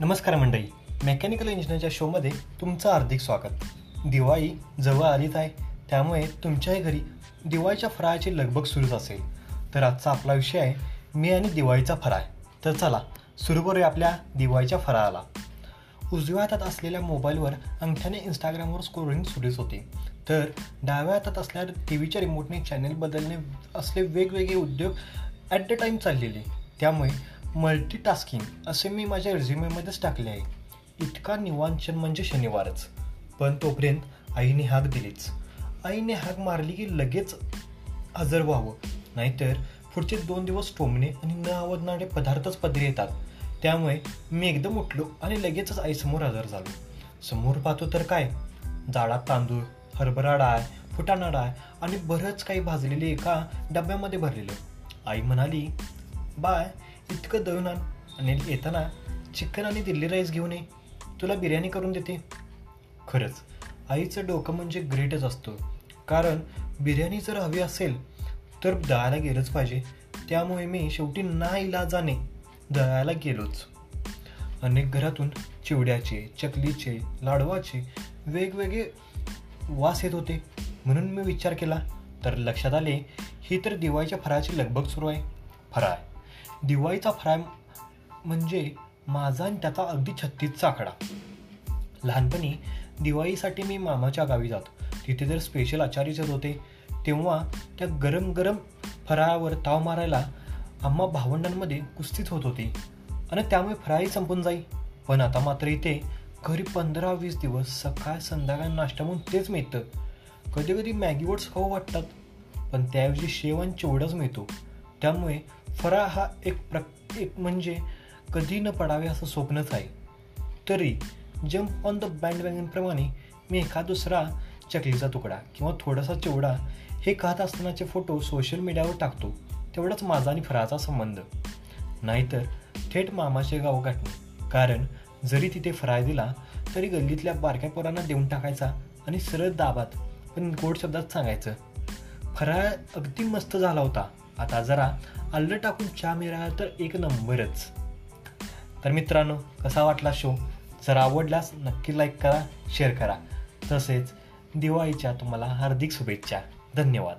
नमस्कार मंडळी. मेकॅनिकल इंजिनिअरच्या शोमध्ये तुमचं हार्दिक स्वागत. दिवाळी जवळ आलीच आहे. त्यामुळे तुमच्याही घरी दिवाळीच्या फराळाची लगबग सुरूच असेल. तर आजचा आपला विषय आहे मी आणि दिवाळीचा फराळ. तर चला सुरू करूया आपल्या दिवाळीच्या फराळाला. उजव्या हातात असलेल्या मोबाईलवर अंगठ्याने इंस्टाग्रामवर स्क्रोलिंग सुरूच होते. तर डाव्या हातात असलेल्या टी व्हीच्या रिमोटने चॅनेल बदलणे असले वेगवेगळे उद्योग ॲट द टाईम चाललेले. त्यामुळे मल्टीटास्किंग असे मी माझ्या रिझ्युमेमध्येच टाकले आहे. इतका निवांचन म्हणजे शनिवारच. पण तोपर्यंत आईने हाक दिलीच. आईने हाक मारली की लगेच हजर व्हावं. नाहीतर पुढचे दोन दिवस टोमणे आणि न आवडणारे पदार्थच पदरी येतात. त्यामुळे मी एकदम उठलो आणि लगेचच आईसमोर हजर झालो. समोर पाहतो तर काय? जाळात तांदूळ हरभरा डाळ फुटाणा डाळ आणि बरंच काही भाजलेले एका डब्यामध्ये भरलेलं. आई म्हणाली बाय इतकं दळून आण आणि येताना चिकन आणि दिल्ली राईस घेऊन ये. तुला बिर्याणी करून देते. खरंच आईचं डोकं म्हणजे ग्रेटच असतं. कारण बिर्याणी जर हवी असेल तर दळायला गेलंच पाहिजे. त्यामुळे मी शेवटी ना इलाजाने दळायला गेलोच. अनेक घरातून चिवड्याचे चकलीचे लाडवाचे वेगवेगळे वास येत होते. म्हणून मी विचार केला तर लक्षात आले ही तर दिवाळीच्या फराळाची लगबग सुरू आहे. फराळ. दिवाळीचा फ्राय म्हणजे माझा आणि त्याचा अगदी छत्तीसचा आकडा लहानपणी दिवाळीसाठी मी मामाच्या गावी जात. तिथे जर स्पेशल आचार्यच होते तेव्हा त्या गरम गरम फराळावर ताव मारायला आम्हा भावंडांमध्ये कुस्तीच होत होती. आणि त्यामुळे फराळी संपून जाई. पण आता मात्र इथे घरी पंधरा वीस दिवस सकाळ संध्याकाळ नाश्ता म्हणून तेच मिळतं. कधी कधी मॅगी खाऊ वाटतात. पण त्याऐवजी शेवण चिवडच मिळतो. त्यामुळे फराळ हा एक प्र एक म्हणजे कधी न पडावे असं स्वप्नच आहे. तरी जम्प ऑन द बँड वॅगनप्रमाणे मी एखा दुसरा चकलीचा तुकडा किंवा थोडासा चिवडा हे खात असतानाचे फोटो सोशल मीडियावर टाकतो. तेवढाच माझा आणि फराचा संबंध. नाहीतर थेट मामाचे गाव गाठणे. कारण जरी तिथे फराळ दिला तरी गल्लीतल्या बारक्या पोरांना देऊन टाकायचा आणि सरळ दाबात पण गोड शब्दात सांगायचं. फराळ अगदी मस्त झाला होता. आता जरा आलं टाकून चहा मिळाला तर एक नंबरच. तर मित्रांनो कसा वाटला शो जर आवडल्यास नक्की लाईक करा शेअर करा. तसेच दिवाळीच्या तुम्हाला हार्दिक शुभेच्छा. धन्यवाद.